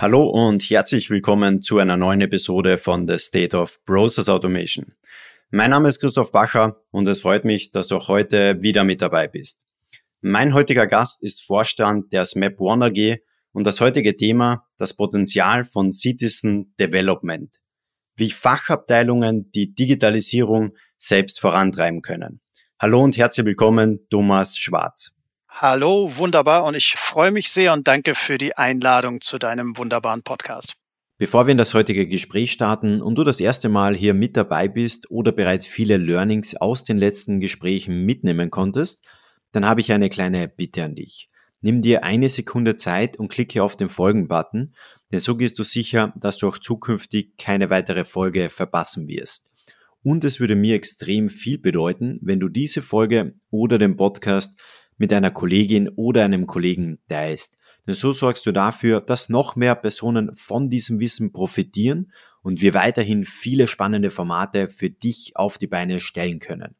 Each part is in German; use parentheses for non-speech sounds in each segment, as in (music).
Hallo und herzlich willkommen zu einer neuen Episode von The State of Process Automation. Mein Name ist Christoph Bacher und es freut mich, dass du auch heute wieder mit dabei bist. Mein heutiger Gast ist Vorstand der SMAP One AG und das heutige Thema das Potenzial von Citizen Development. Wie Fachabteilungen die Digitalisierung selbst vorantreiben können. Hallo und herzlich willkommen, Thomas Schwarz. Hallo, wunderbar und ich freue mich sehr und danke für die Einladung zu deinem wunderbaren Podcast. Bevor wir in das heutige Gespräch starten und du das erste Mal hier mit dabei bist oder bereits viele Learnings aus den letzten Gesprächen mitnehmen konntest, dann habe ich eine kleine Bitte an dich. Nimm dir eine Sekunde Zeit und klicke auf den Folgen-Button, denn so gehst du sicher, dass du auch zukünftig keine weitere Folge verpassen wirst. Und es würde mir extrem viel bedeuten, wenn du diese Folge oder den Podcast mit einer Kollegin oder einem Kollegen teilst. Denn so sorgst du dafür, dass noch mehr Personen von diesem Wissen profitieren und wir weiterhin viele spannende Formate für dich auf die Beine stellen können.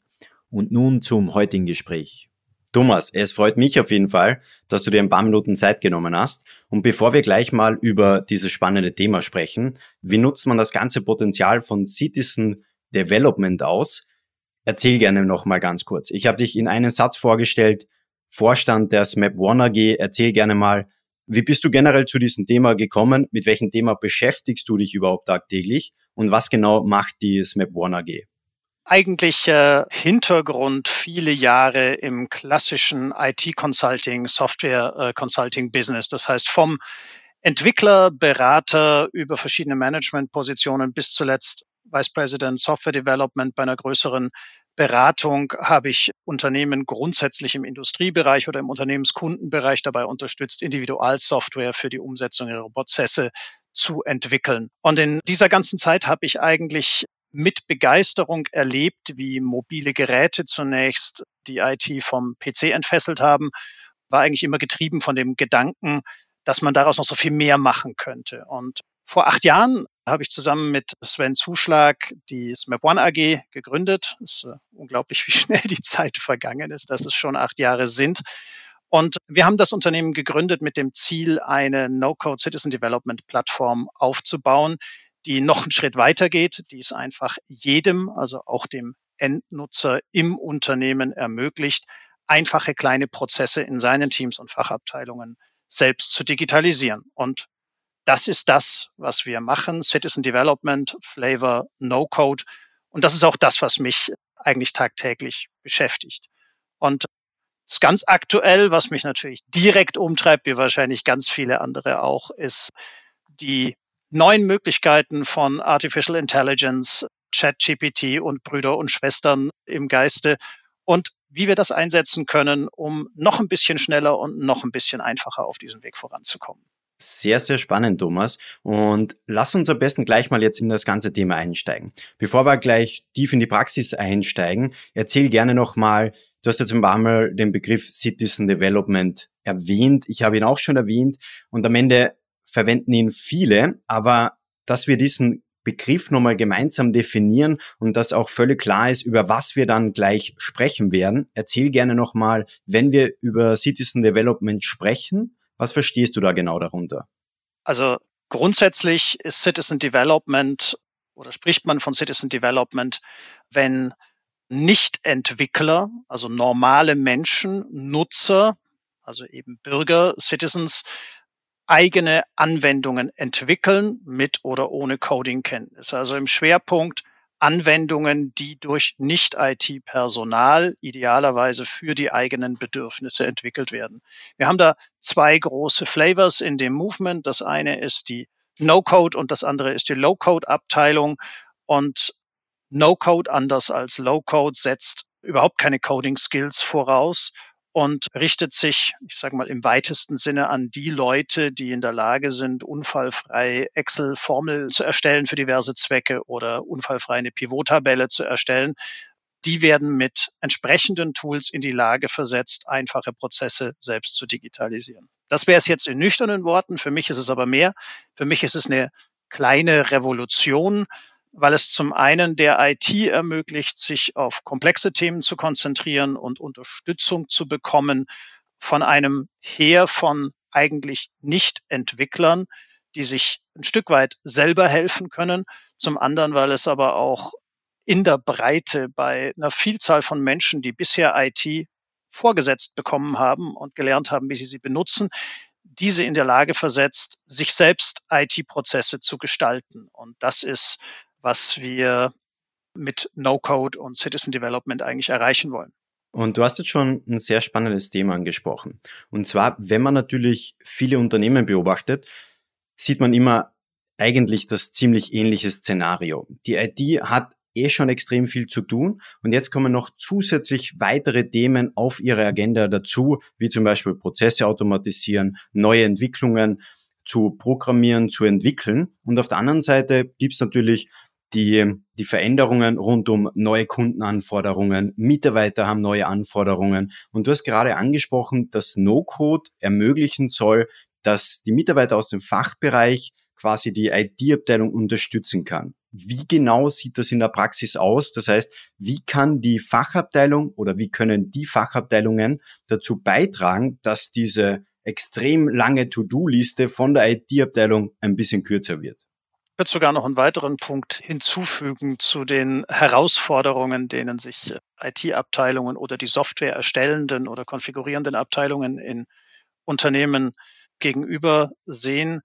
Und nun zum heutigen Gespräch. Thomas, es freut mich auf jeden Fall, dass du dir ein paar Minuten Zeit genommen hast. Und bevor wir gleich mal über dieses spannende Thema sprechen, wie nutzt man das ganze Potenzial von Citizen Development aus? Erzähl gerne noch mal ganz kurz. Ich habe dich in einen Satz vorgestellt, Vorstand der SMAP One AG. Erzähl gerne mal, wie bist du generell zu diesem Thema gekommen? Mit welchem Thema beschäftigst du dich überhaupt tagtäglich? Und was genau macht die SMAP One AG? Eigentlich äh, Hintergrund viele Jahre im klassischen IT-Consulting, Software-Consulting-Business. Das heißt vom Entwickler, Berater über verschiedene Management-Positionen bis zuletzt Vice President Software Development bei einer größeren Beratung habe ich Unternehmen grundsätzlich im Industriebereich oder im Unternehmenskundenbereich dabei unterstützt, Individualsoftware für die Umsetzung ihrer Prozesse zu entwickeln. Und in dieser ganzen Zeit habe ich eigentlich mit Begeisterung erlebt, wie mobile Geräte zunächst die IT vom PC entfesselt haben, war eigentlich immer getrieben von dem Gedanken, dass man daraus noch so viel mehr machen könnte. Und vor acht Jahren habe ich zusammen mit Sven Zuschlag die SMAP One AG gegründet. Es ist äh, unglaublich, (laughs) wie schnell die Zeit vergangen ist, dass es schon acht Jahre sind. Und wir haben das Unternehmen gegründet mit dem Ziel, eine No-Code Citizen Development Plattform aufzubauen, die noch einen Schritt weitergeht, die es einfach jedem, also auch dem Endnutzer im Unternehmen ermöglicht, einfache kleine Prozesse in seinen Teams und Fachabteilungen selbst zu digitalisieren. Und das ist das, was wir machen. Citizen Development, Flavor, No Code. Und das ist auch das, was mich eigentlich tagtäglich beschäftigt. Und ganz aktuell, was mich natürlich direkt umtreibt, wie wahrscheinlich ganz viele andere auch, ist die neuen Möglichkeiten von Artificial Intelligence, ChatGPT und Brüder und Schwestern im Geiste und wie wir das einsetzen können, um noch ein bisschen schneller und noch ein bisschen einfacher auf diesem Weg voranzukommen. Sehr, sehr spannend, Thomas. Und lass uns am besten gleich mal jetzt in das ganze Thema einsteigen. Bevor wir gleich tief in die Praxis einsteigen, erzähl gerne nochmal, du hast jetzt ein paar Mal den Begriff Citizen Development erwähnt. Ich habe ihn auch schon erwähnt. Und am Ende verwenden ihn viele, aber dass wir diesen Begriff nochmal gemeinsam definieren und dass auch völlig klar ist, über was wir dann gleich sprechen werden. Erzähl gerne nochmal, wenn wir über Citizen Development sprechen, was verstehst du da genau darunter? Also grundsätzlich ist Citizen Development oder spricht man von Citizen Development, wenn Nicht-Entwickler, also normale Menschen, Nutzer, also eben Bürger, Citizens, eigene Anwendungen entwickeln mit oder ohne Coding-Kenntnis. Also im Schwerpunkt Anwendungen, die durch Nicht-IT-Personal idealerweise für die eigenen Bedürfnisse entwickelt werden. Wir haben da zwei große Flavors in dem Movement. Das eine ist die No-Code und das andere ist die Low-Code-Abteilung. Und No-Code anders als Low-Code setzt überhaupt keine Coding-Skills voraus und richtet sich, ich sage mal, im weitesten Sinne an die Leute, die in der Lage sind, unfallfrei Excel-Formel zu erstellen für diverse Zwecke oder unfallfrei eine Pivot-Tabelle zu erstellen. Die werden mit entsprechenden Tools in die Lage versetzt, einfache Prozesse selbst zu digitalisieren. Das wäre es jetzt in nüchternen Worten. Für mich ist es aber mehr. Für mich ist es eine kleine Revolution, weil es zum einen der IT ermöglicht, sich auf komplexe Themen zu konzentrieren und Unterstützung zu bekommen von einem Heer von eigentlich Nicht-Entwicklern, die sich ein Stück weit selber helfen können. Zum anderen, weil es aber auch in der Breite bei einer Vielzahl von Menschen, die bisher IT vorgesetzt bekommen haben und gelernt haben, wie sie sie benutzen, diese in der Lage versetzt, sich selbst IT-Prozesse zu gestalten. Und das ist, was wir mit No-Code und Citizen Development eigentlich erreichen wollen. Und du hast jetzt schon ein sehr spannendes Thema angesprochen. Und zwar, wenn man natürlich viele Unternehmen beobachtet, sieht man immer eigentlich das ziemlich ähnliche Szenario. Die IT hat eh schon extrem viel zu tun und jetzt kommen noch zusätzlich weitere Themen auf ihre Agenda dazu, wie zum Beispiel Prozesse automatisieren, neue Entwicklungen zu programmieren, zu entwickeln. Und auf der anderen Seite gibt's natürlich die, die Veränderungen rund um neue Kundenanforderungen, Mitarbeiter haben neue Anforderungen. Und du hast gerade angesprochen, dass No-Code ermöglichen soll, dass die Mitarbeiter aus dem Fachbereich quasi die IT-Abteilung unterstützen kann. Wie genau sieht das in der Praxis aus? Das heißt, wie kann die Fachabteilung oder wie können die Fachabteilungen dazu beitragen, dass diese extrem lange To-Do-Liste von der IT-Abteilung ein bisschen kürzer wird? Ich würde sogar noch einen weiteren Punkt hinzufügen zu den Herausforderungen, denen sich IT-Abteilungen oder die Software erstellenden oder konfigurierenden Abteilungen in Unternehmen gegenüber sehen.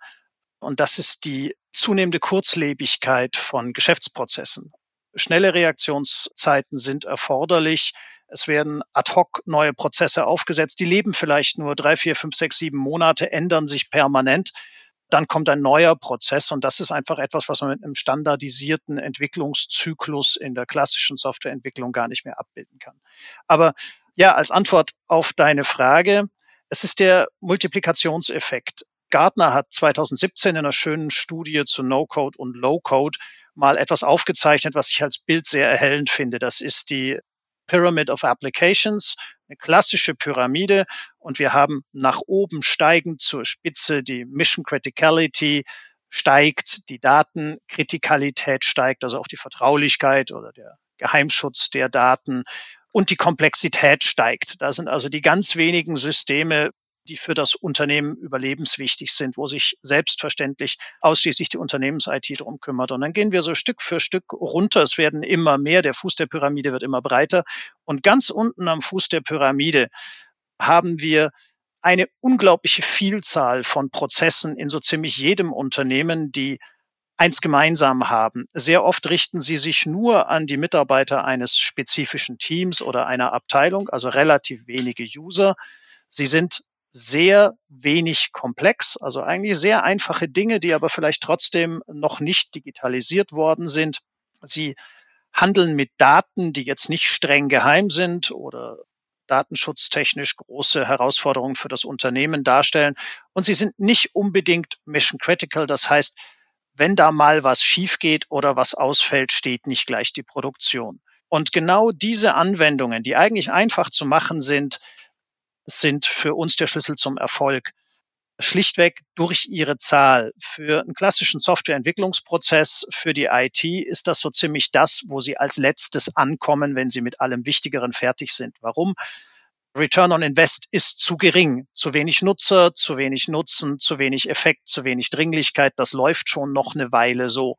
Und das ist die zunehmende Kurzlebigkeit von Geschäftsprozessen. Schnelle Reaktionszeiten sind erforderlich. Es werden ad hoc neue Prozesse aufgesetzt. Die leben vielleicht nur drei, vier, fünf, sechs, sieben Monate, ändern sich permanent dann kommt ein neuer Prozess und das ist einfach etwas, was man mit einem standardisierten Entwicklungszyklus in der klassischen Softwareentwicklung gar nicht mehr abbilden kann. Aber ja, als Antwort auf deine Frage, es ist der Multiplikationseffekt. Gartner hat 2017 in einer schönen Studie zu No-Code und Low-Code mal etwas aufgezeichnet, was ich als Bild sehr erhellend finde. Das ist die Pyramid of Applications, eine klassische Pyramide und wir haben nach oben steigend zur Spitze die Mission Criticality steigt, die Datenkritikalität steigt, also auch die Vertraulichkeit oder der Geheimschutz der Daten und die Komplexität steigt. Da sind also die ganz wenigen Systeme die für das Unternehmen überlebenswichtig sind, wo sich selbstverständlich ausschließlich die Unternehmens-IT drum kümmert. Und dann gehen wir so Stück für Stück runter. Es werden immer mehr, der Fuß der Pyramide wird immer breiter. Und ganz unten am Fuß der Pyramide haben wir eine unglaubliche Vielzahl von Prozessen in so ziemlich jedem Unternehmen, die eins gemeinsam haben. Sehr oft richten sie sich nur an die Mitarbeiter eines spezifischen Teams oder einer Abteilung, also relativ wenige User. Sie sind sehr wenig komplex, also eigentlich sehr einfache Dinge, die aber vielleicht trotzdem noch nicht digitalisiert worden sind. Sie handeln mit Daten, die jetzt nicht streng geheim sind oder datenschutztechnisch große Herausforderungen für das Unternehmen darstellen. Und sie sind nicht unbedingt mission critical. Das heißt, wenn da mal was schief geht oder was ausfällt, steht nicht gleich die Produktion. Und genau diese Anwendungen, die eigentlich einfach zu machen sind, sind für uns der Schlüssel zum Erfolg. Schlichtweg durch ihre Zahl. Für einen klassischen Softwareentwicklungsprozess, für die IT ist das so ziemlich das, wo sie als letztes ankommen, wenn sie mit allem Wichtigeren fertig sind. Warum? Return on Invest ist zu gering. Zu wenig Nutzer, zu wenig Nutzen, zu wenig Effekt, zu wenig Dringlichkeit. Das läuft schon noch eine Weile so.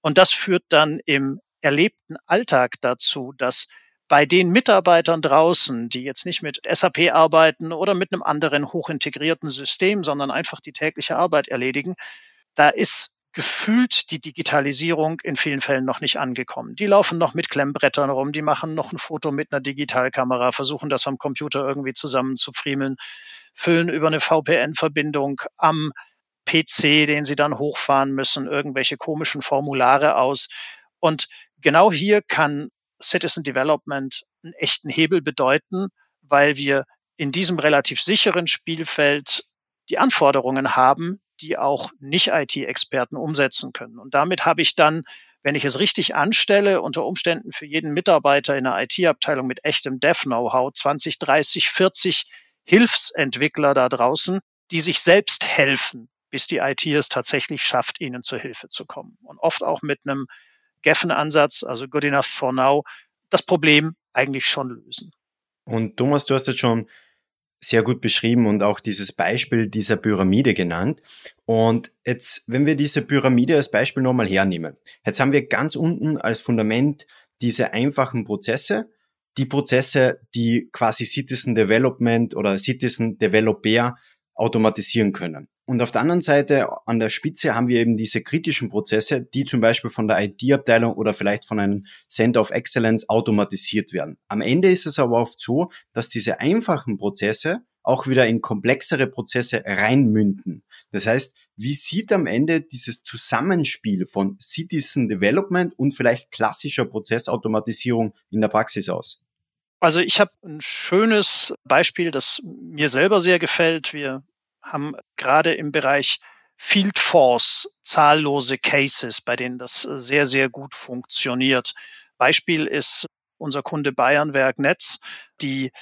Und das führt dann im erlebten Alltag dazu, dass bei den Mitarbeitern draußen, die jetzt nicht mit SAP arbeiten oder mit einem anderen hochintegrierten System, sondern einfach die tägliche Arbeit erledigen, da ist gefühlt die Digitalisierung in vielen Fällen noch nicht angekommen. Die laufen noch mit Klemmbrettern rum, die machen noch ein Foto mit einer Digitalkamera, versuchen das am Computer irgendwie zusammen zu friemeln, füllen über eine VPN-Verbindung am PC, den sie dann hochfahren müssen, irgendwelche komischen Formulare aus. Und genau hier kann Citizen Development einen echten Hebel bedeuten, weil wir in diesem relativ sicheren Spielfeld die Anforderungen haben, die auch Nicht-IT-Experten umsetzen können. Und damit habe ich dann, wenn ich es richtig anstelle, unter Umständen für jeden Mitarbeiter in der IT-Abteilung mit echtem Dev-Know-how 20, 30, 40 Hilfsentwickler da draußen, die sich selbst helfen, bis die IT es tatsächlich schafft, ihnen zur Hilfe zu kommen. Und oft auch mit einem Geffen-Ansatz, also Good Enough for Now, das Problem eigentlich schon lösen. Und Thomas, du hast jetzt schon sehr gut beschrieben und auch dieses Beispiel dieser Pyramide genannt. Und jetzt, wenn wir diese Pyramide als Beispiel nochmal hernehmen, jetzt haben wir ganz unten als Fundament diese einfachen Prozesse, die Prozesse, die quasi Citizen Development oder Citizen Developer automatisieren können. Und auf der anderen Seite, an der Spitze, haben wir eben diese kritischen Prozesse, die zum Beispiel von der IT-Abteilung oder vielleicht von einem Center of Excellence automatisiert werden. Am Ende ist es aber oft so, dass diese einfachen Prozesse auch wieder in komplexere Prozesse reinmünden. Das heißt, wie sieht am Ende dieses Zusammenspiel von Citizen Development und vielleicht klassischer Prozessautomatisierung in der Praxis aus? Also ich habe ein schönes Beispiel, das mir selber sehr gefällt. Wir haben gerade im Bereich Field Force zahllose Cases, bei denen das sehr, sehr gut funktioniert. Beispiel ist unser Kunde Bayernwerk Netz, die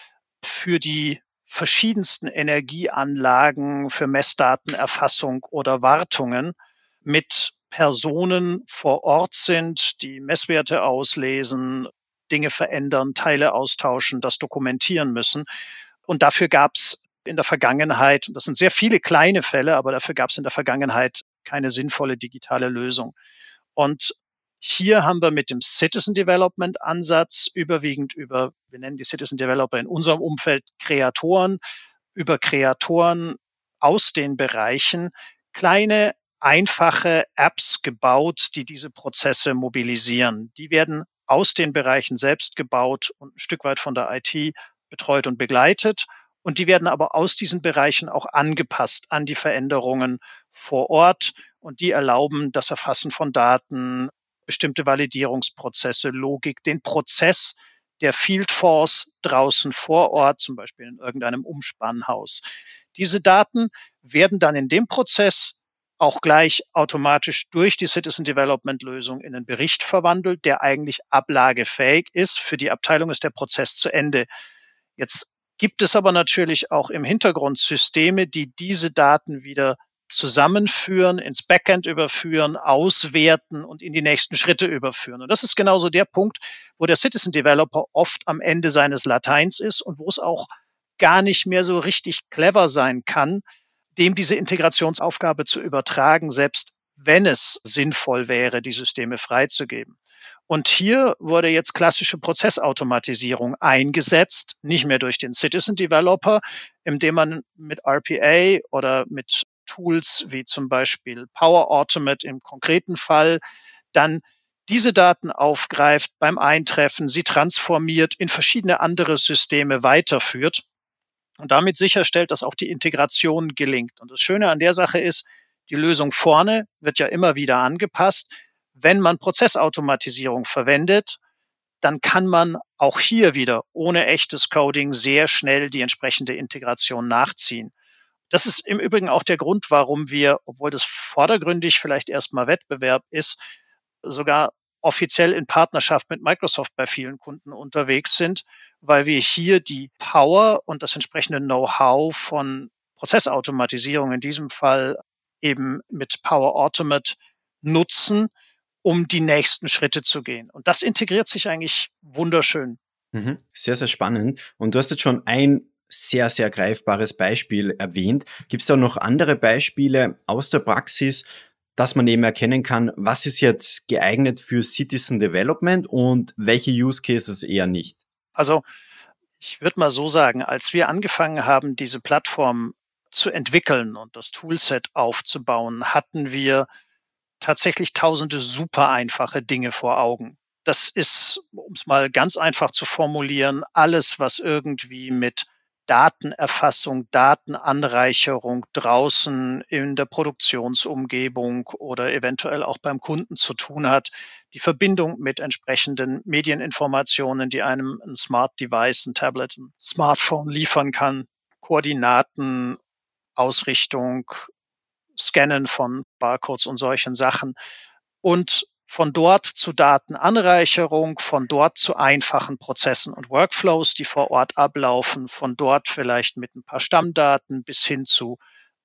für die verschiedensten Energieanlagen für Messdatenerfassung oder Wartungen mit Personen vor Ort sind, die Messwerte auslesen, Dinge verändern, Teile austauschen, das dokumentieren müssen. Und dafür gab es in der Vergangenheit, das sind sehr viele kleine Fälle, aber dafür gab es in der Vergangenheit keine sinnvolle digitale Lösung. Und hier haben wir mit dem Citizen Development Ansatz überwiegend über, wir nennen die Citizen Developer in unserem Umfeld Kreatoren, über Kreatoren aus den Bereichen kleine, einfache Apps gebaut, die diese Prozesse mobilisieren. Die werden aus den Bereichen selbst gebaut und ein Stück weit von der IT betreut und begleitet und die werden aber aus diesen Bereichen auch angepasst an die Veränderungen vor Ort. Und die erlauben das Erfassen von Daten, bestimmte Validierungsprozesse, Logik, den Prozess der Field Force draußen vor Ort, zum Beispiel in irgendeinem Umspannhaus. Diese Daten werden dann in dem Prozess auch gleich automatisch durch die Citizen Development Lösung in einen Bericht verwandelt, der eigentlich ablagefähig ist. Für die Abteilung ist der Prozess zu Ende. Jetzt gibt es aber natürlich auch im Hintergrund Systeme, die diese Daten wieder zusammenführen, ins Backend überführen, auswerten und in die nächsten Schritte überführen. Und das ist genauso der Punkt, wo der Citizen Developer oft am Ende seines Lateins ist und wo es auch gar nicht mehr so richtig clever sein kann, dem diese Integrationsaufgabe zu übertragen, selbst wenn es sinnvoll wäre, die Systeme freizugeben. Und hier wurde jetzt klassische Prozessautomatisierung eingesetzt, nicht mehr durch den Citizen Developer, indem man mit RPA oder mit Tools wie zum Beispiel Power Automate im konkreten Fall dann diese Daten aufgreift beim Eintreffen, sie transformiert, in verschiedene andere Systeme weiterführt und damit sicherstellt, dass auch die Integration gelingt. Und das Schöne an der Sache ist, die Lösung vorne wird ja immer wieder angepasst. Wenn man Prozessautomatisierung verwendet, dann kann man auch hier wieder ohne echtes Coding sehr schnell die entsprechende Integration nachziehen. Das ist im Übrigen auch der Grund, warum wir, obwohl das vordergründig vielleicht erstmal Wettbewerb ist, sogar offiziell in Partnerschaft mit Microsoft bei vielen Kunden unterwegs sind, weil wir hier die Power und das entsprechende Know-how von Prozessautomatisierung in diesem Fall eben mit Power Automate nutzen, um die nächsten Schritte zu gehen. Und das integriert sich eigentlich wunderschön. Mhm. Sehr, sehr spannend. Und du hast jetzt schon ein sehr, sehr greifbares Beispiel erwähnt. Gibt es da noch andere Beispiele aus der Praxis, dass man eben erkennen kann, was ist jetzt geeignet für Citizen Development und welche Use Cases eher nicht? Also ich würde mal so sagen, als wir angefangen haben, diese Plattform zu entwickeln und das Toolset aufzubauen, hatten wir tatsächlich tausende super einfache Dinge vor Augen. Das ist, um es mal ganz einfach zu formulieren, alles, was irgendwie mit Datenerfassung, Datenanreicherung draußen in der Produktionsumgebung oder eventuell auch beim Kunden zu tun hat, die Verbindung mit entsprechenden Medieninformationen, die einem ein Smart Device, ein Tablet, ein Smartphone liefern kann, Koordinaten, Ausrichtung, Scannen von Barcodes und solchen Sachen. Und von dort zu Datenanreicherung, von dort zu einfachen Prozessen und Workflows, die vor Ort ablaufen, von dort vielleicht mit ein paar Stammdaten bis hin zu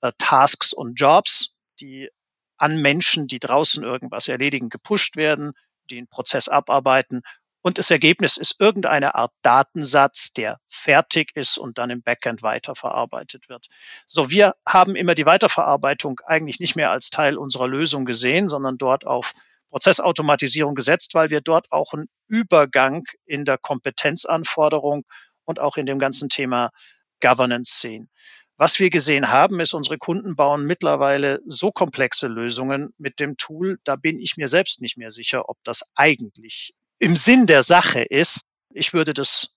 äh, Tasks und Jobs, die an Menschen, die draußen irgendwas erledigen, gepusht werden, die einen Prozess abarbeiten und das Ergebnis ist irgendeine Art Datensatz, der fertig ist und dann im Backend weiterverarbeitet wird. So, wir haben immer die Weiterverarbeitung eigentlich nicht mehr als Teil unserer Lösung gesehen, sondern dort auf Prozessautomatisierung gesetzt, weil wir dort auch einen Übergang in der Kompetenzanforderung und auch in dem ganzen Thema Governance sehen. Was wir gesehen haben, ist, unsere Kunden bauen mittlerweile so komplexe Lösungen mit dem Tool, da bin ich mir selbst nicht mehr sicher, ob das eigentlich im Sinn der Sache ist. Ich würde das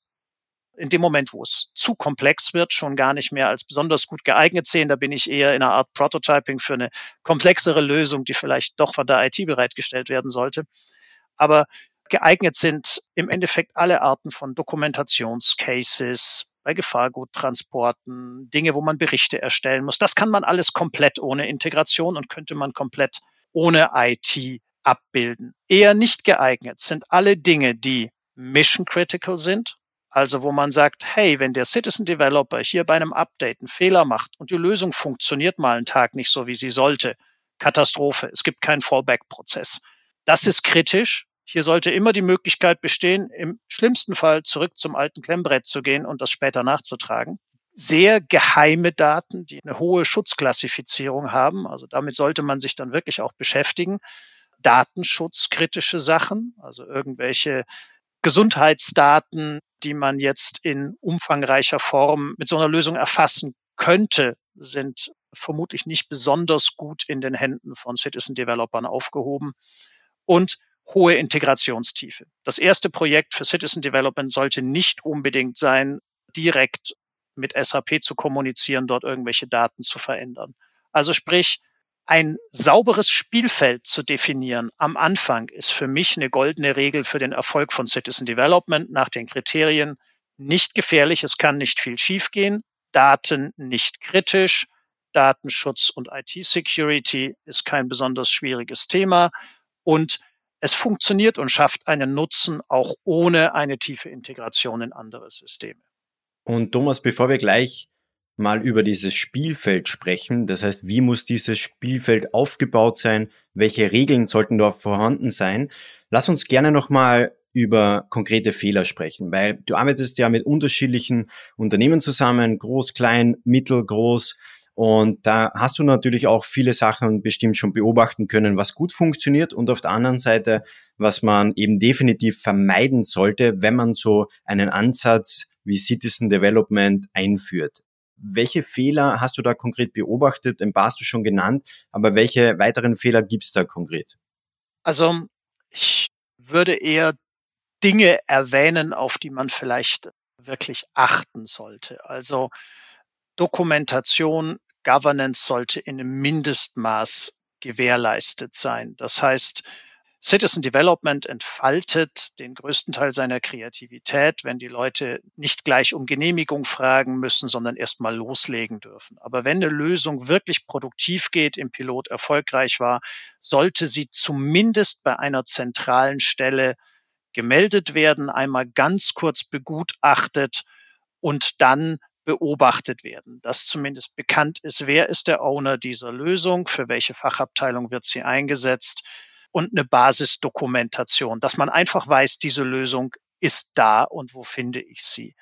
in dem Moment, wo es zu komplex wird, schon gar nicht mehr als besonders gut geeignet sehen. Da bin ich eher in einer Art Prototyping für eine komplexere Lösung, die vielleicht doch von der IT bereitgestellt werden sollte. Aber geeignet sind im Endeffekt alle Arten von Dokumentationscases, bei Gefahrguttransporten, Dinge, wo man Berichte erstellen muss. Das kann man alles komplett ohne Integration und könnte man komplett ohne IT abbilden. Eher nicht geeignet sind alle Dinge, die mission critical sind, also wo man sagt, hey, wenn der Citizen Developer hier bei einem Update einen Fehler macht und die Lösung funktioniert mal einen Tag nicht so, wie sie sollte, Katastrophe, es gibt keinen Fallback-Prozess. Das ist kritisch, hier sollte immer die Möglichkeit bestehen, im schlimmsten Fall zurück zum alten Klemmbrett zu gehen und das später nachzutragen. Sehr geheime Daten, die eine hohe Schutzklassifizierung haben. Also damit sollte man sich dann wirklich auch beschäftigen. Datenschutzkritische Sachen, also irgendwelche Gesundheitsdaten, die man jetzt in umfangreicher Form mit so einer Lösung erfassen könnte, sind vermutlich nicht besonders gut in den Händen von Citizen Developern aufgehoben. Und hohe Integrationstiefe. Das erste Projekt für Citizen Development sollte nicht unbedingt sein, direkt mit SAP zu kommunizieren, dort irgendwelche Daten zu verändern. Also sprich, ein sauberes Spielfeld zu definieren am Anfang ist für mich eine goldene Regel für den Erfolg von Citizen Development nach den Kriterien nicht gefährlich, es kann nicht viel schiefgehen, Daten nicht kritisch, Datenschutz und IT-Security ist kein besonders schwieriges Thema und es funktioniert und schafft einen Nutzen auch ohne eine tiefe Integration in andere Systeme. Und Thomas, bevor wir gleich mal über dieses Spielfeld sprechen, das heißt, wie muss dieses Spielfeld aufgebaut sein, welche Regeln sollten dort vorhanden sein, lass uns gerne nochmal über konkrete Fehler sprechen, weil du arbeitest ja mit unterschiedlichen Unternehmen zusammen, groß, klein, mittel, groß. Und da hast du natürlich auch viele Sachen bestimmt schon beobachten können, was gut funktioniert und auf der anderen Seite, was man eben definitiv vermeiden sollte, wenn man so einen Ansatz wie Citizen Development einführt. Welche Fehler hast du da konkret beobachtet? Ein paar hast du schon genannt, aber welche weiteren Fehler gibt es da konkret? Also ich würde eher Dinge erwähnen, auf die man vielleicht wirklich achten sollte. Also Dokumentation Governance sollte in einem Mindestmaß gewährleistet sein. Das heißt, Citizen Development entfaltet den größten Teil seiner Kreativität, wenn die Leute nicht gleich um Genehmigung fragen müssen, sondern erst mal loslegen dürfen. Aber wenn eine Lösung wirklich produktiv geht, im Pilot erfolgreich war, sollte sie zumindest bei einer zentralen Stelle gemeldet werden, einmal ganz kurz begutachtet und dann beobachtet werden, dass zumindest bekannt ist, wer ist der Owner dieser Lösung, für welche Fachabteilung wird sie eingesetzt und eine Basisdokumentation, dass man einfach weiß, diese Lösung ist da und wo finde ich sie.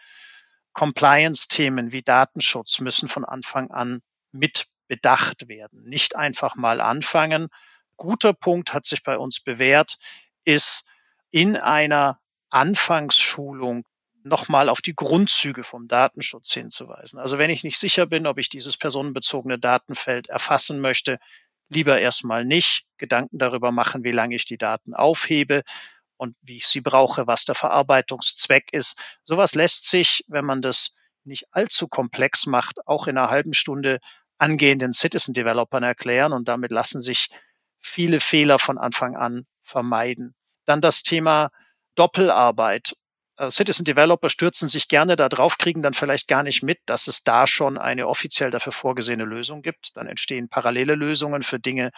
Compliance-Themen wie Datenschutz müssen von Anfang an mit bedacht werden. Nicht einfach mal anfangen. Guter Punkt hat sich bei uns bewährt, ist in einer Anfangsschulung nochmal auf die Grundzüge vom Datenschutz hinzuweisen. Also wenn ich nicht sicher bin, ob ich dieses personenbezogene Datenfeld erfassen möchte, lieber erstmal nicht Gedanken darüber machen, wie lange ich die Daten aufhebe und wie ich sie brauche, was der Verarbeitungszweck ist. Sowas lässt sich, wenn man das nicht allzu komplex macht, auch in einer halben Stunde angehenden Citizen Developern erklären und damit lassen sich viele Fehler von Anfang an vermeiden. Dann das Thema Doppelarbeit. Äh, Citizen Developer stürzen sich gerne da drauf, kriegen dann vielleicht gar nicht mit, dass es da schon eine offiziell dafür vorgesehene Lösung gibt. Dann entstehen parallele Lösungen für Dinge,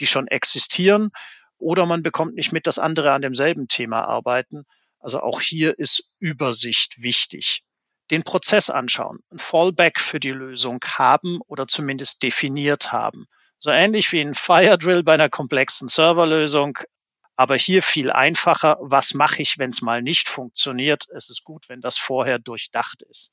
die schon existieren. Oder man bekommt nicht mit, dass andere an demselben Thema arbeiten. Also auch hier ist Übersicht wichtig. Den Prozess anschauen, ein Fallback für die Lösung haben oder zumindest definiert haben. So ähnlich wie ein Fire Drill bei einer komplexen Serverlösung Aber hier viel einfacher, was mache ich, wenn es mal nicht funktioniert? Es ist gut, wenn das vorher durchdacht ist.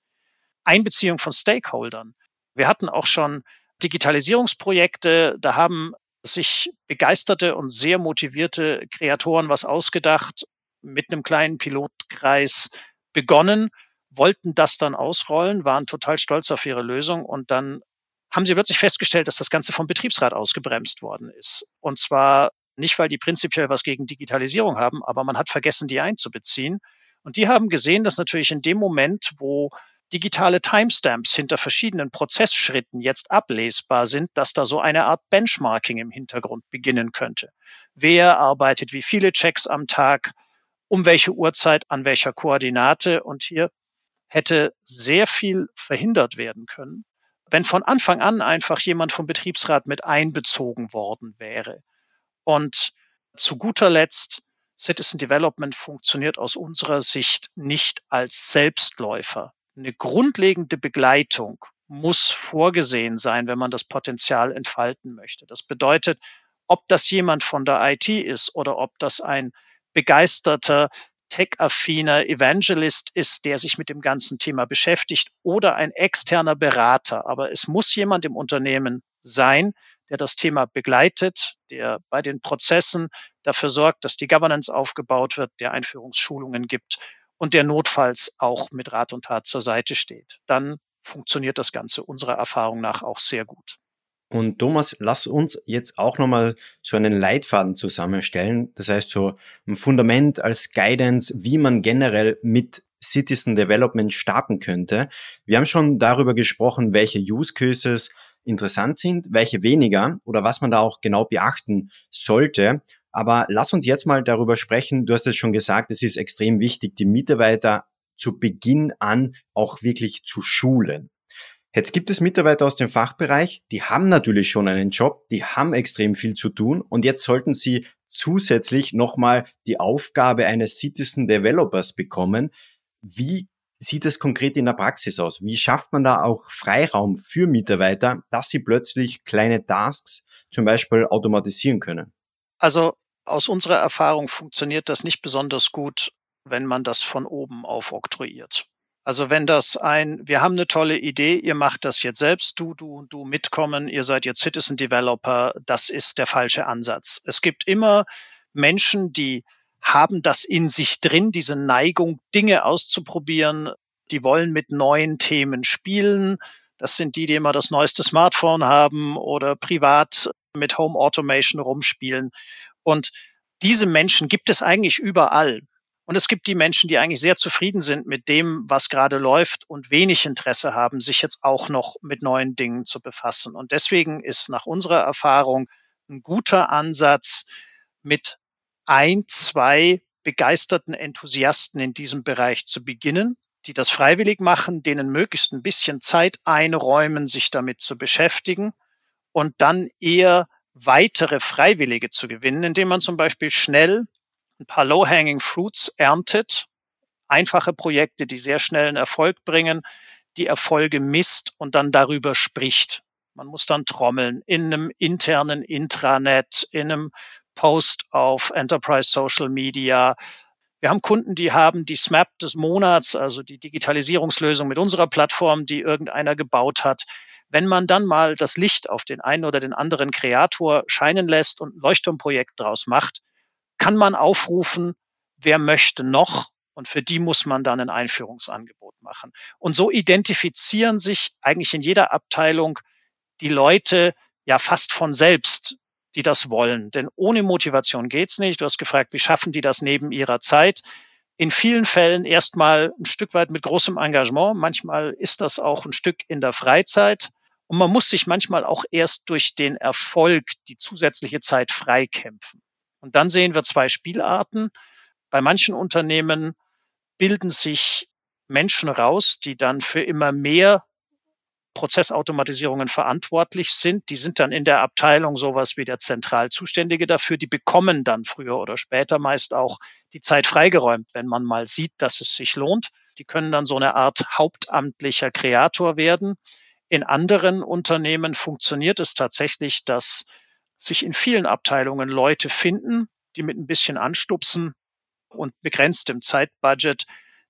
Einbeziehung von Stakeholdern. Wir hatten auch schon Digitalisierungsprojekte, da haben sich begeisterte und sehr motivierte Kreatoren was ausgedacht, mit einem kleinen Pilotkreis begonnen, wollten das dann ausrollen, waren total stolz auf ihre Lösung und dann haben sie plötzlich festgestellt, dass das Ganze vom Betriebsrat ausgebremst worden ist. Und zwar nicht, weil die prinzipiell was gegen Digitalisierung haben, aber man hat vergessen, die einzubeziehen. Und die haben gesehen, dass natürlich in dem Moment, wo digitale Timestamps hinter verschiedenen Prozessschritten jetzt ablesbar sind, dass da so eine Art Benchmarking im Hintergrund beginnen könnte. Wer arbeitet wie viele Checks am Tag, um welche Uhrzeit, an welcher Koordinate. Und hier hätte sehr viel verhindert werden können, wenn von Anfang an einfach jemand vom Betriebsrat mit einbezogen worden wäre. Und zu guter Letzt, Citizen Development funktioniert aus unserer Sicht nicht als Selbstläufer. Eine grundlegende Begleitung muss vorgesehen sein, wenn man das Potenzial entfalten möchte. Das bedeutet, ob das jemand von der IT ist oder ob das ein begeisterter tech-affiner Evangelist ist, der sich mit dem ganzen Thema beschäftigt oder ein externer Berater. Aber es muss jemand im Unternehmen sein, der das Thema begleitet, der bei den Prozessen dafür sorgt, dass die Governance aufgebaut wird, der Einführungsschulungen gibt und der notfalls auch mit Rat und Tat zur Seite steht. Dann funktioniert das Ganze unserer Erfahrung nach auch sehr gut. Und Thomas, lass uns jetzt auch nochmal so einen Leitfaden zusammenstellen. Das heißt, so ein Fundament als Guidance, wie man generell mit Citizen Development starten könnte. Wir haben schon darüber gesprochen, welche Use Cases interessant sind, welche weniger oder was man da auch genau beachten sollte. Aber lass uns jetzt mal darüber sprechen. Du hast es schon gesagt, es ist extrem wichtig, die Mitarbeiter zu Beginn an auch wirklich zu schulen. Jetzt gibt es Mitarbeiter aus dem Fachbereich, die haben natürlich schon einen Job, die haben extrem viel zu tun und jetzt sollten sie zusätzlich nochmal die Aufgabe eines Citizen Developers bekommen. Wie sieht es konkret in der Praxis aus? Wie schafft man da auch Freiraum für Mitarbeiter, dass sie plötzlich kleine Tasks zum Beispiel automatisieren können? Also aus unserer Erfahrung funktioniert das nicht besonders gut, wenn man das von oben aufoktroyiert. Also wenn das ein, wir haben eine tolle Idee, ihr macht das jetzt selbst, du, du und du mitkommen, ihr seid jetzt Citizen Developer, das ist der falsche Ansatz. Es gibt immer Menschen, die haben das in sich drin, diese Neigung, Dinge auszuprobieren, die wollen mit neuen Themen spielen. Das sind die, die immer das neueste Smartphone haben oder privat mit Home Automation rumspielen. Und diese Menschen gibt es eigentlich überall. Und es gibt die Menschen, die eigentlich sehr zufrieden sind mit dem, was gerade läuft und wenig Interesse haben, sich jetzt auch noch mit neuen Dingen zu befassen. Und deswegen ist nach unserer Erfahrung ein guter Ansatz, mit ein, zwei begeisterten Enthusiasten in diesem Bereich zu beginnen, die das freiwillig machen, denen möglichst ein bisschen Zeit einräumen, sich damit zu beschäftigen und dann eher weitere Freiwillige zu gewinnen, indem man zum Beispiel schnell ein paar Low-Hanging Fruits erntet, einfache Projekte, die sehr schnell einen Erfolg bringen, die Erfolge misst und dann darüber spricht. Man muss dann trommeln in einem internen Intranet, in einem Post auf Enterprise Social Media. Wir haben Kunden, die haben die SMAP des Monats, also die Digitalisierungslösung mit unserer Plattform, die irgendeiner gebaut hat. Wenn man dann mal das Licht auf den einen oder den anderen Kreator scheinen lässt und ein Leuchtturmprojekt draus macht, kann man aufrufen, wer möchte noch und für die muss man dann ein Einführungsangebot machen. Und so identifizieren sich eigentlich in jeder Abteilung die Leute ja fast von selbst, die das wollen. Denn ohne Motivation geht's nicht. Du hast gefragt, wie schaffen die das neben ihrer Zeit? In vielen Fällen erstmal ein Stück weit mit großem Engagement. Manchmal ist das auch ein Stück in der Freizeit. Und man muss sich manchmal auch erst durch den Erfolg die zusätzliche Zeit freikämpfen. Und dann sehen wir zwei Spielarten. Bei manchen Unternehmen bilden sich Menschen raus, die dann für immer mehr Prozessautomatisierungen verantwortlich sind. Die sind dann in der Abteilung sowas wie der zentral Zuständige dafür. Die bekommen dann früher oder später meist auch die Zeit freigeräumt, wenn man mal sieht, dass es sich lohnt. Die können dann so eine Art hauptamtlicher Kreator werden. In anderen Unternehmen funktioniert es tatsächlich, dass sich in vielen Abteilungen Leute finden, die mit ein bisschen Anstupsen und begrenztem Zeitbudget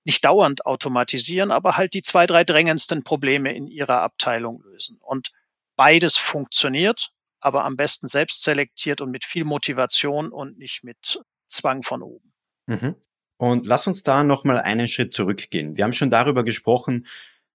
nicht dauernd automatisieren, aber halt die zwei, drei drängendsten Probleme in ihrer Abteilung lösen. Und beides funktioniert, aber am besten selbst selektiert und mit viel Motivation und nicht mit Zwang von oben. Mhm. Und lass uns da nochmal einen Schritt zurückgehen. Wir haben schon darüber gesprochen,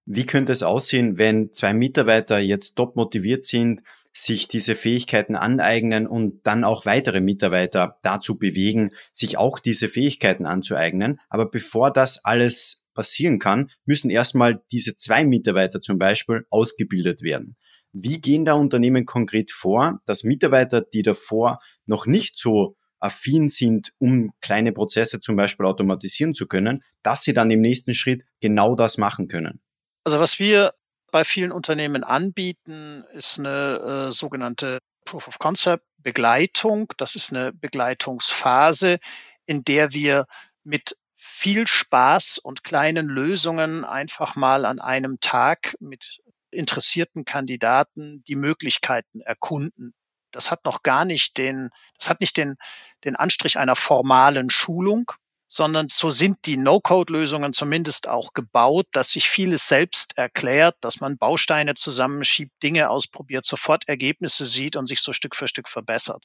wie könnte es aussehen, wenn zwei Mitarbeiter jetzt top motiviert sind, sich diese Fähigkeiten aneignen und dann auch weitere Mitarbeiter dazu bewegen, sich auch diese Fähigkeiten anzueignen. Aber bevor das alles passieren kann, müssen erstmal diese zwei Mitarbeiter zum Beispiel ausgebildet werden. Wie gehen da Unternehmen konkret vor, dass Mitarbeiter, die davor noch nicht so affin sind, um kleine Prozesse zum Beispiel automatisieren zu können, dass sie dann im nächsten Schritt genau das machen können? Also was wir bei vielen Unternehmen anbieten, ist eine äh, sogenannte Proof of Concept Begleitung. Das ist eine Begleitungsphase, in der wir mit viel Spaß und kleinen Lösungen einfach mal an einem Tag mit interessierten Kandidaten die Möglichkeiten erkunden. Das hat noch gar nicht den, das hat nicht den, den Anstrich einer formalen Schulung, sondern so sind die No-Code-Lösungen zumindest auch gebaut, dass sich vieles selbst erklärt, dass man Bausteine zusammenschiebt, Dinge ausprobiert, sofort Ergebnisse sieht und sich so Stück für Stück verbessert.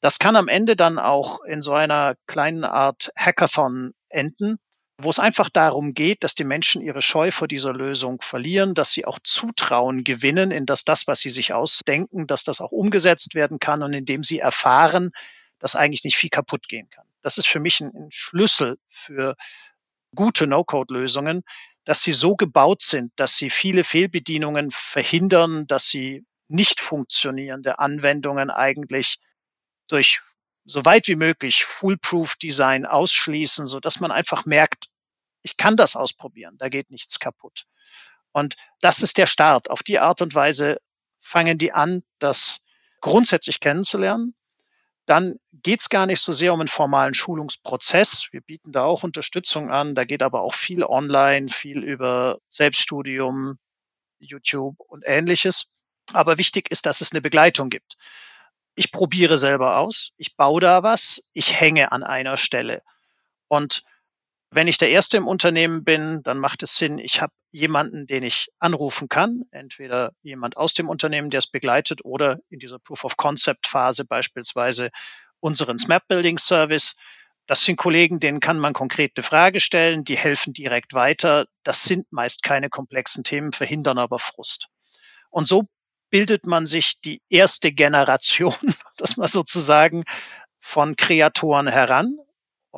Das kann am Ende dann auch in so einer kleinen Art Hackathon enden, wo es einfach darum geht, dass die Menschen ihre Scheu vor dieser Lösung verlieren, dass sie auch Zutrauen gewinnen in das, das, was sie sich ausdenken, dass das auch umgesetzt werden kann und indem sie erfahren, dass eigentlich nicht viel kaputt gehen kann. Das ist für mich ein, ein Schlüssel für gute No-Code-Lösungen, dass sie so gebaut sind, dass sie viele Fehlbedienungen verhindern, dass sie nicht funktionierende Anwendungen eigentlich durch so weit wie möglich Foolproof Design ausschließen, so dass man einfach merkt, ich kann das ausprobieren, da geht nichts kaputt. Und das ist der Start. Auf die Art und Weise fangen die an, das grundsätzlich kennenzulernen dann geht es gar nicht so sehr um einen formalen Schulungsprozess. Wir bieten da auch Unterstützung an. Da geht aber auch viel online, viel über Selbststudium, YouTube und ähnliches. Aber wichtig ist, dass es eine Begleitung gibt. Ich probiere selber aus, ich baue da was, ich hänge an einer Stelle. Und wenn ich der Erste im Unternehmen bin, dann macht es Sinn, ich habe jemanden, den ich anrufen kann, entweder jemand aus dem Unternehmen, der es begleitet, oder in dieser Proof of Concept Phase beispielsweise unseren Smart Building Service. Das sind Kollegen, denen kann man konkret eine Frage stellen, die helfen direkt weiter. Das sind meist keine komplexen Themen, verhindern aber Frust. Und so bildet man sich die erste Generation, (laughs) das mal sozusagen, von Kreatoren heran.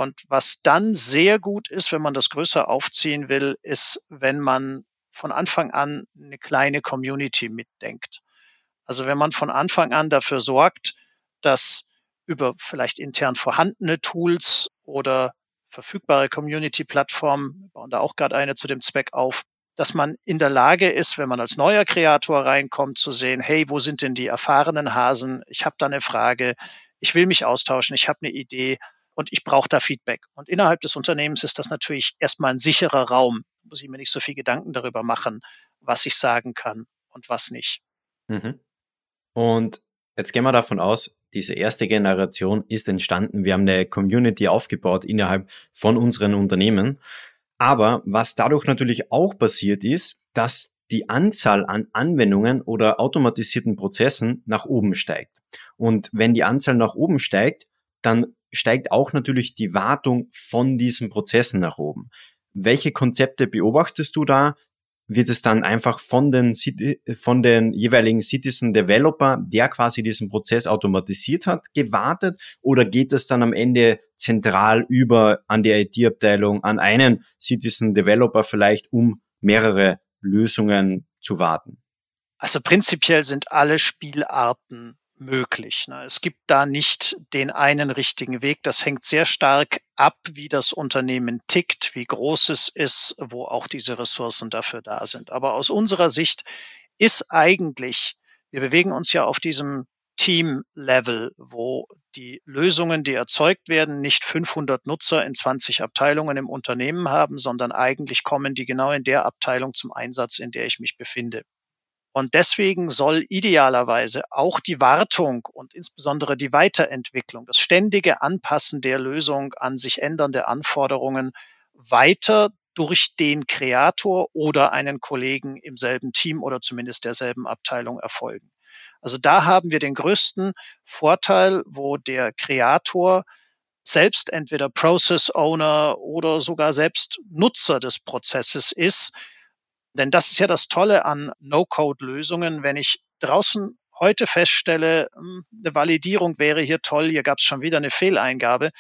Und was dann sehr gut ist, wenn man das größer aufziehen will, ist, wenn man von Anfang an eine kleine Community mitdenkt. Also wenn man von Anfang an dafür sorgt, dass über vielleicht intern vorhandene Tools oder verfügbare Community-Plattformen, wir bauen da auch gerade eine zu dem Zweck auf, dass man in der Lage ist, wenn man als neuer Kreator reinkommt, zu sehen, hey, wo sind denn die erfahrenen Hasen? Ich habe da eine Frage, ich will mich austauschen, ich habe eine Idee, und ich brauche da Feedback. Und innerhalb des Unternehmens ist das natürlich erstmal ein sicherer Raum. Da muss ich mir nicht so viel Gedanken darüber machen, was ich sagen kann und was nicht. Mhm. Und jetzt gehen wir davon aus, diese erste Generation ist entstanden. Wir haben eine Community aufgebaut innerhalb von unseren Unternehmen. Aber was dadurch natürlich auch passiert ist, dass die Anzahl an Anwendungen oder automatisierten Prozessen nach oben steigt. Und wenn die Anzahl nach oben steigt, dann steigt auch natürlich die Wartung von diesen Prozessen nach oben. Welche Konzepte beobachtest du da? Wird es dann einfach von den, von den jeweiligen Citizen Developer, der quasi diesen Prozess automatisiert hat, gewartet? Oder geht es dann am Ende zentral über an die IT-Abteilung, an einen Citizen Developer vielleicht, um mehrere Lösungen zu warten? Also prinzipiell sind alle Spielarten möglich. Ne? Es gibt da nicht den einen richtigen Weg. Das hängt sehr stark ab, wie das Unternehmen tickt, wie groß es ist, wo auch diese Ressourcen dafür da sind. Aber aus unserer Sicht ist eigentlich, wir bewegen uns ja auf diesem Team-Level, wo die Lösungen, die erzeugt werden, nicht 500 Nutzer in 20 Abteilungen im Unternehmen haben, sondern eigentlich kommen die genau in der Abteilung zum Einsatz, in der ich mich befinde. Und deswegen soll idealerweise auch die Wartung und insbesondere die Weiterentwicklung, das ständige Anpassen der Lösung an sich ändernde Anforderungen weiter durch den Kreator oder einen Kollegen im selben Team oder zumindest derselben Abteilung erfolgen. Also da haben wir den größten Vorteil, wo der Kreator selbst entweder Process Owner oder sogar selbst Nutzer des Prozesses ist denn das ist ja das Tolle an No-Code-Lösungen. Wenn ich draußen heute feststelle, hm, eine Validierung wäre hier toll, hier gab es schon wieder eine Fehleingabe,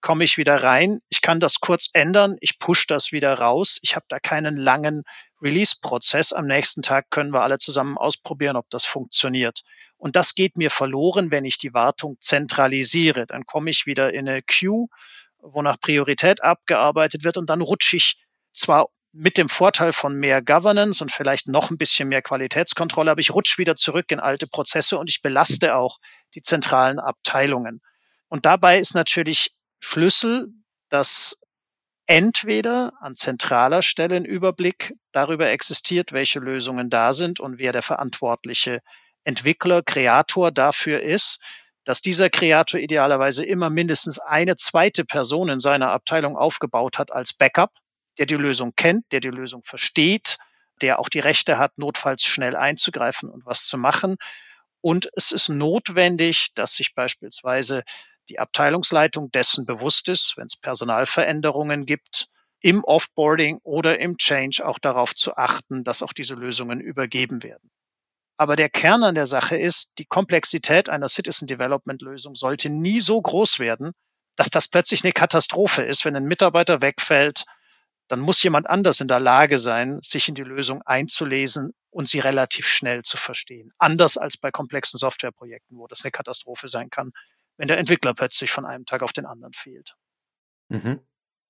komme ich wieder rein. Ich kann das kurz ändern. Ich push das wieder raus. Ich habe da keinen langen Release-Prozess. Am nächsten Tag können wir alle zusammen ausprobieren, ob das funktioniert. Und das geht mir verloren, wenn ich die Wartung zentralisiere. Dann komme ich wieder in eine Queue, wo nach Priorität abgearbeitet wird und dann rutsche ich zwar mit dem Vorteil von mehr Governance und vielleicht noch ein bisschen mehr Qualitätskontrolle, aber ich rutsche wieder zurück in alte Prozesse und ich belaste auch die zentralen Abteilungen. Und dabei ist natürlich Schlüssel, dass entweder an zentraler Stelle ein Überblick darüber existiert, welche Lösungen da sind und wer der verantwortliche Entwickler, Kreator dafür ist, dass dieser Kreator idealerweise immer mindestens eine zweite Person in seiner Abteilung aufgebaut hat als Backup, der die Lösung kennt, der die Lösung versteht, der auch die Rechte hat, notfalls schnell einzugreifen und was zu machen. Und es ist notwendig, dass sich beispielsweise die Abteilungsleitung dessen bewusst ist, wenn es Personalveränderungen gibt, im Offboarding oder im Change auch darauf zu achten, dass auch diese Lösungen übergeben werden. Aber der Kern an der Sache ist, die Komplexität einer Citizen Development Lösung sollte nie so groß werden, dass das plötzlich eine Katastrophe ist, wenn ein Mitarbeiter wegfällt, dann muss jemand anders in der Lage sein, sich in die Lösung einzulesen und sie relativ schnell zu verstehen. Anders als bei komplexen Softwareprojekten, wo das eine Katastrophe sein kann, wenn der Entwickler plötzlich von einem Tag auf den anderen fehlt. Mhm.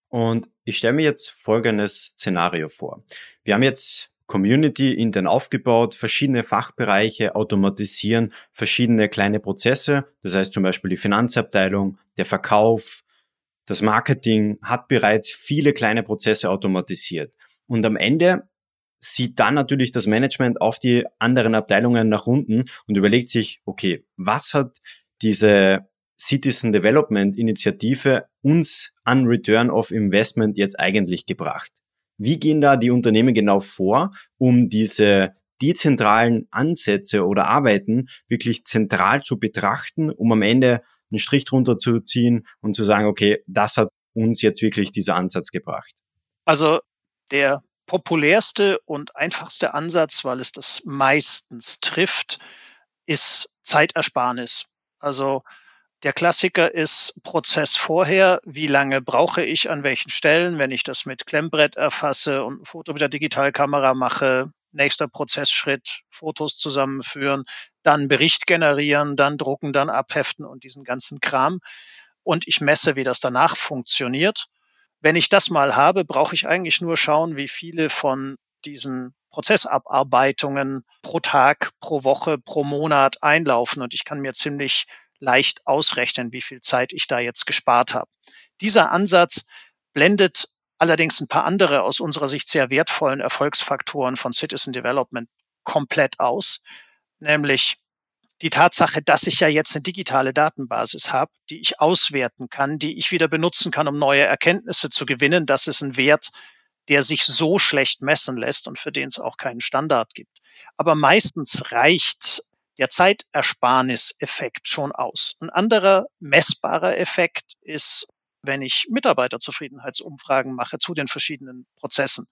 Und ich stelle mir jetzt folgendes Szenario vor. Wir haben jetzt Community intern aufgebaut, verschiedene Fachbereiche automatisieren, verschiedene kleine Prozesse, das heißt zum Beispiel die Finanzabteilung, der Verkauf, das Marketing hat bereits viele kleine Prozesse automatisiert. Und am Ende sieht dann natürlich das Management auf die anderen Abteilungen nach unten und überlegt sich, okay, was hat diese Citizen Development Initiative uns an Return of Investment jetzt eigentlich gebracht? Wie gehen da die Unternehmen genau vor, um diese dezentralen Ansätze oder Arbeiten wirklich zentral zu betrachten, um am Ende einen Strich drunter zu ziehen und zu sagen, okay, das hat uns jetzt wirklich dieser Ansatz gebracht? Also der populärste und einfachste Ansatz, weil es das meistens trifft, ist Zeitersparnis. Also der Klassiker ist Prozess vorher. Wie lange brauche ich an welchen Stellen, wenn ich das mit Klemmbrett erfasse und ein Foto mit der Digitalkamera mache? Nächster Prozessschritt, Fotos zusammenführen, dann Bericht generieren, dann drucken, dann abheften und diesen ganzen Kram. Und ich messe, wie das danach funktioniert. Wenn ich das mal habe, brauche ich eigentlich nur schauen, wie viele von diesen Prozessabarbeitungen pro Tag, pro Woche, pro Monat einlaufen. Und ich kann mir ziemlich leicht ausrechnen, wie viel Zeit ich da jetzt gespart habe. Dieser Ansatz blendet allerdings ein paar andere aus unserer Sicht sehr wertvollen Erfolgsfaktoren von Citizen Development komplett aus, nämlich die Tatsache, dass ich ja jetzt eine digitale Datenbasis habe, die ich auswerten kann, die ich wieder benutzen kann, um neue Erkenntnisse zu gewinnen. Das ist ein Wert, der sich so schlecht messen lässt und für den es auch keinen Standard gibt. Aber meistens reicht der Zeitersparniseffekt schon aus. Ein anderer messbarer Effekt ist, wenn ich Mitarbeiterzufriedenheitsumfragen mache zu den verschiedenen Prozessen.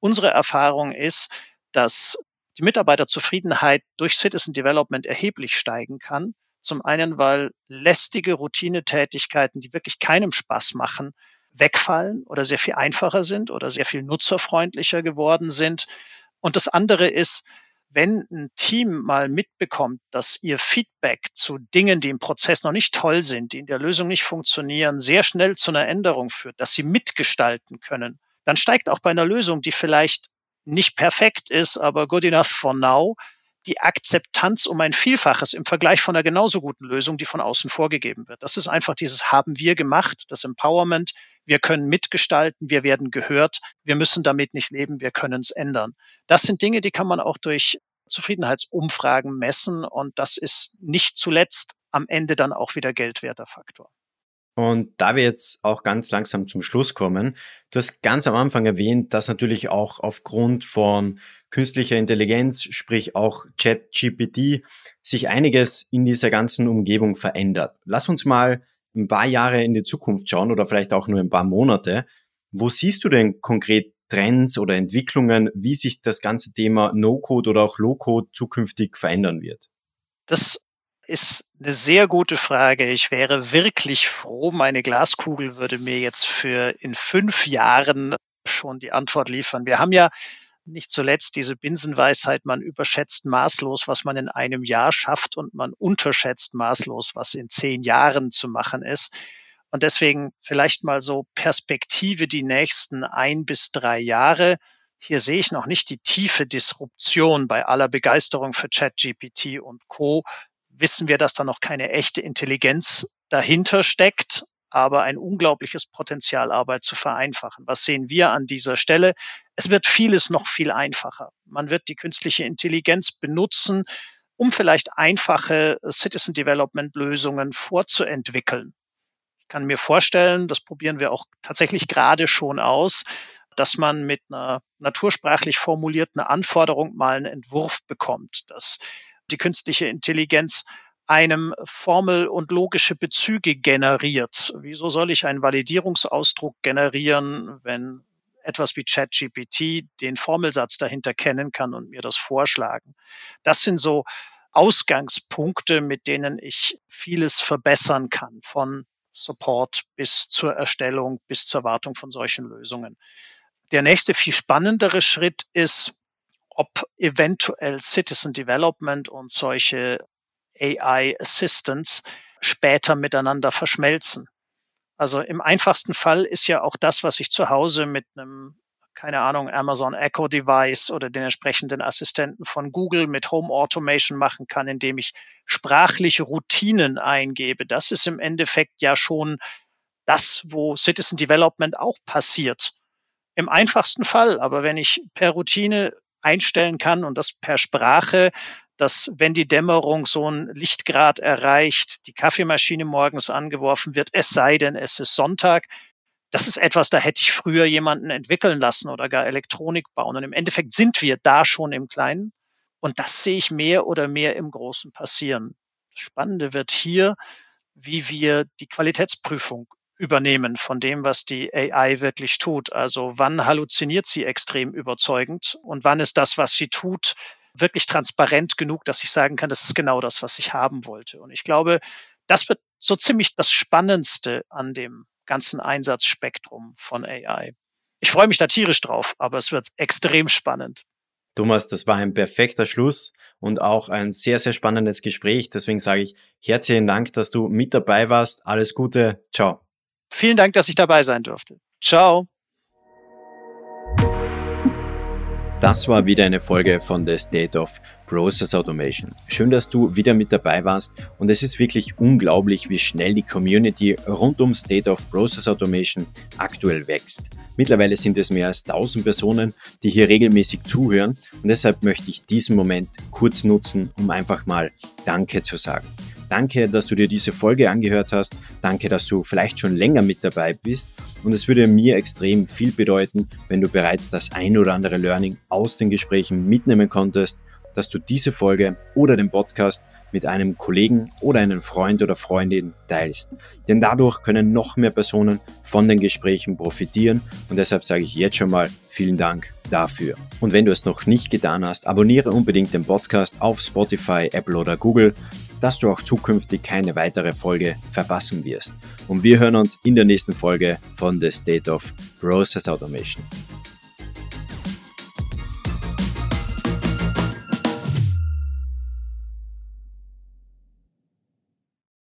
Unsere Erfahrung ist, dass die Mitarbeiterzufriedenheit durch Citizen Development erheblich steigen kann. Zum einen, weil lästige Routinetätigkeiten, die wirklich keinem Spaß machen, wegfallen oder sehr viel einfacher sind oder sehr viel nutzerfreundlicher geworden sind. Und das andere ist, wenn ein Team mal mitbekommt, dass ihr Feedback zu Dingen, die im Prozess noch nicht toll sind, die in der Lösung nicht funktionieren, sehr schnell zu einer Änderung führt, dass sie mitgestalten können, dann steigt auch bei einer Lösung, die vielleicht nicht perfekt ist, aber good enough for now, die Akzeptanz um ein Vielfaches im Vergleich von einer genauso guten Lösung, die von außen vorgegeben wird. Das ist einfach dieses haben wir gemacht, das Empowerment. Wir können mitgestalten, wir werden gehört, wir müssen damit nicht leben, wir können es ändern. Das sind Dinge, die kann man auch durch Zufriedenheitsumfragen messen und das ist nicht zuletzt am Ende dann auch wieder geldwerter Faktor. Und da wir jetzt auch ganz langsam zum Schluss kommen, du hast ganz am Anfang erwähnt, dass natürlich auch aufgrund von künstlicher Intelligenz, sprich auch ChatGPT, sich einiges in dieser ganzen Umgebung verändert. Lass uns mal ein paar Jahre in die Zukunft schauen oder vielleicht auch nur ein paar Monate. Wo siehst du denn konkret Trends oder Entwicklungen, wie sich das ganze Thema No-Code oder auch Low-Code zukünftig verändern wird? Das ist eine sehr gute Frage. Ich wäre wirklich froh, meine Glaskugel würde mir jetzt für in fünf Jahren schon die Antwort liefern. Wir haben ja nicht zuletzt diese Binsenweisheit, man überschätzt maßlos, was man in einem Jahr schafft und man unterschätzt maßlos, was in zehn Jahren zu machen ist. Und deswegen vielleicht mal so Perspektive die nächsten ein bis drei Jahre. Hier sehe ich noch nicht die tiefe Disruption bei aller Begeisterung für ChatGPT und Co. Wissen wir, dass da noch keine echte Intelligenz dahinter steckt, aber ein unglaubliches Potenzial, Arbeit zu vereinfachen. Was sehen wir an dieser Stelle? Es wird vieles noch viel einfacher. Man wird die künstliche Intelligenz benutzen, um vielleicht einfache Citizen Development Lösungen vorzuentwickeln. Kann mir vorstellen, das probieren wir auch tatsächlich gerade schon aus, dass man mit einer natursprachlich formulierten Anforderung mal einen Entwurf bekommt, dass die künstliche Intelligenz einem Formel und logische Bezüge generiert. Wieso soll ich einen Validierungsausdruck generieren, wenn etwas wie ChatGPT den Formelsatz dahinter kennen kann und mir das vorschlagen? Das sind so Ausgangspunkte, mit denen ich vieles verbessern kann, von Support bis zur Erstellung, bis zur Wartung von solchen Lösungen. Der nächste viel spannendere Schritt ist, ob eventuell Citizen Development und solche AI Assistants später miteinander verschmelzen. Also im einfachsten Fall ist ja auch das, was ich zu Hause mit einem, keine Ahnung, Amazon Echo Device oder den entsprechenden Assistenten von Google mit Home Automation machen kann, indem ich sprachliche Routinen eingebe. Das ist im Endeffekt ja schon das, wo Citizen Development auch passiert. Im einfachsten Fall. Aber wenn ich per Routine einstellen kann und das per Sprache, dass wenn die Dämmerung so ein Lichtgrad erreicht, die Kaffeemaschine morgens angeworfen wird, es sei denn, es ist Sonntag. Das ist etwas, da hätte ich früher jemanden entwickeln lassen oder gar Elektronik bauen. Und im Endeffekt sind wir da schon im Kleinen. Und das sehe ich mehr oder mehr im Großen passieren. Das Spannende wird hier, wie wir die Qualitätsprüfung übernehmen von dem, was die AI wirklich tut. Also wann halluziniert sie extrem überzeugend und wann ist das, was sie tut, wirklich transparent genug, dass ich sagen kann, das ist genau das, was ich haben wollte. Und ich glaube, das wird so ziemlich das Spannendste an dem ganzen Einsatzspektrum von AI. Ich freue mich da tierisch drauf, aber es wird extrem spannend. Thomas, das war ein perfekter Schluss und auch ein sehr, sehr spannendes Gespräch. Deswegen sage ich herzlichen Dank, dass du mit dabei warst. Alles Gute. Ciao. Vielen Dank, dass ich dabei sein durfte. Ciao. Das war wieder eine Folge von The State of Process Automation. Schön, dass du wieder mit dabei warst und es ist wirklich unglaublich, wie schnell die Community rund um State of Process Automation aktuell wächst. Mittlerweile sind es mehr als 1000 Personen, die hier regelmäßig zuhören und deshalb möchte ich diesen Moment kurz nutzen, um einfach mal Danke zu sagen. Danke, dass du dir diese Folge angehört hast. Danke, dass du vielleicht schon länger mit dabei bist. Und es würde mir extrem viel bedeuten, wenn du bereits das ein oder andere Learning aus den Gesprächen mitnehmen konntest, dass du diese Folge oder den Podcast mit einem Kollegen oder einem Freund oder Freundin teilst. Denn dadurch können noch mehr Personen von den Gesprächen profitieren und deshalb sage ich jetzt schon mal vielen Dank dafür. Und wenn du es noch nicht getan hast, abonniere unbedingt den Podcast auf Spotify, Apple oder Google dass du auch zukünftig keine weitere Folge verpassen wirst. Und wir hören uns in der nächsten Folge von The State of Process Automation.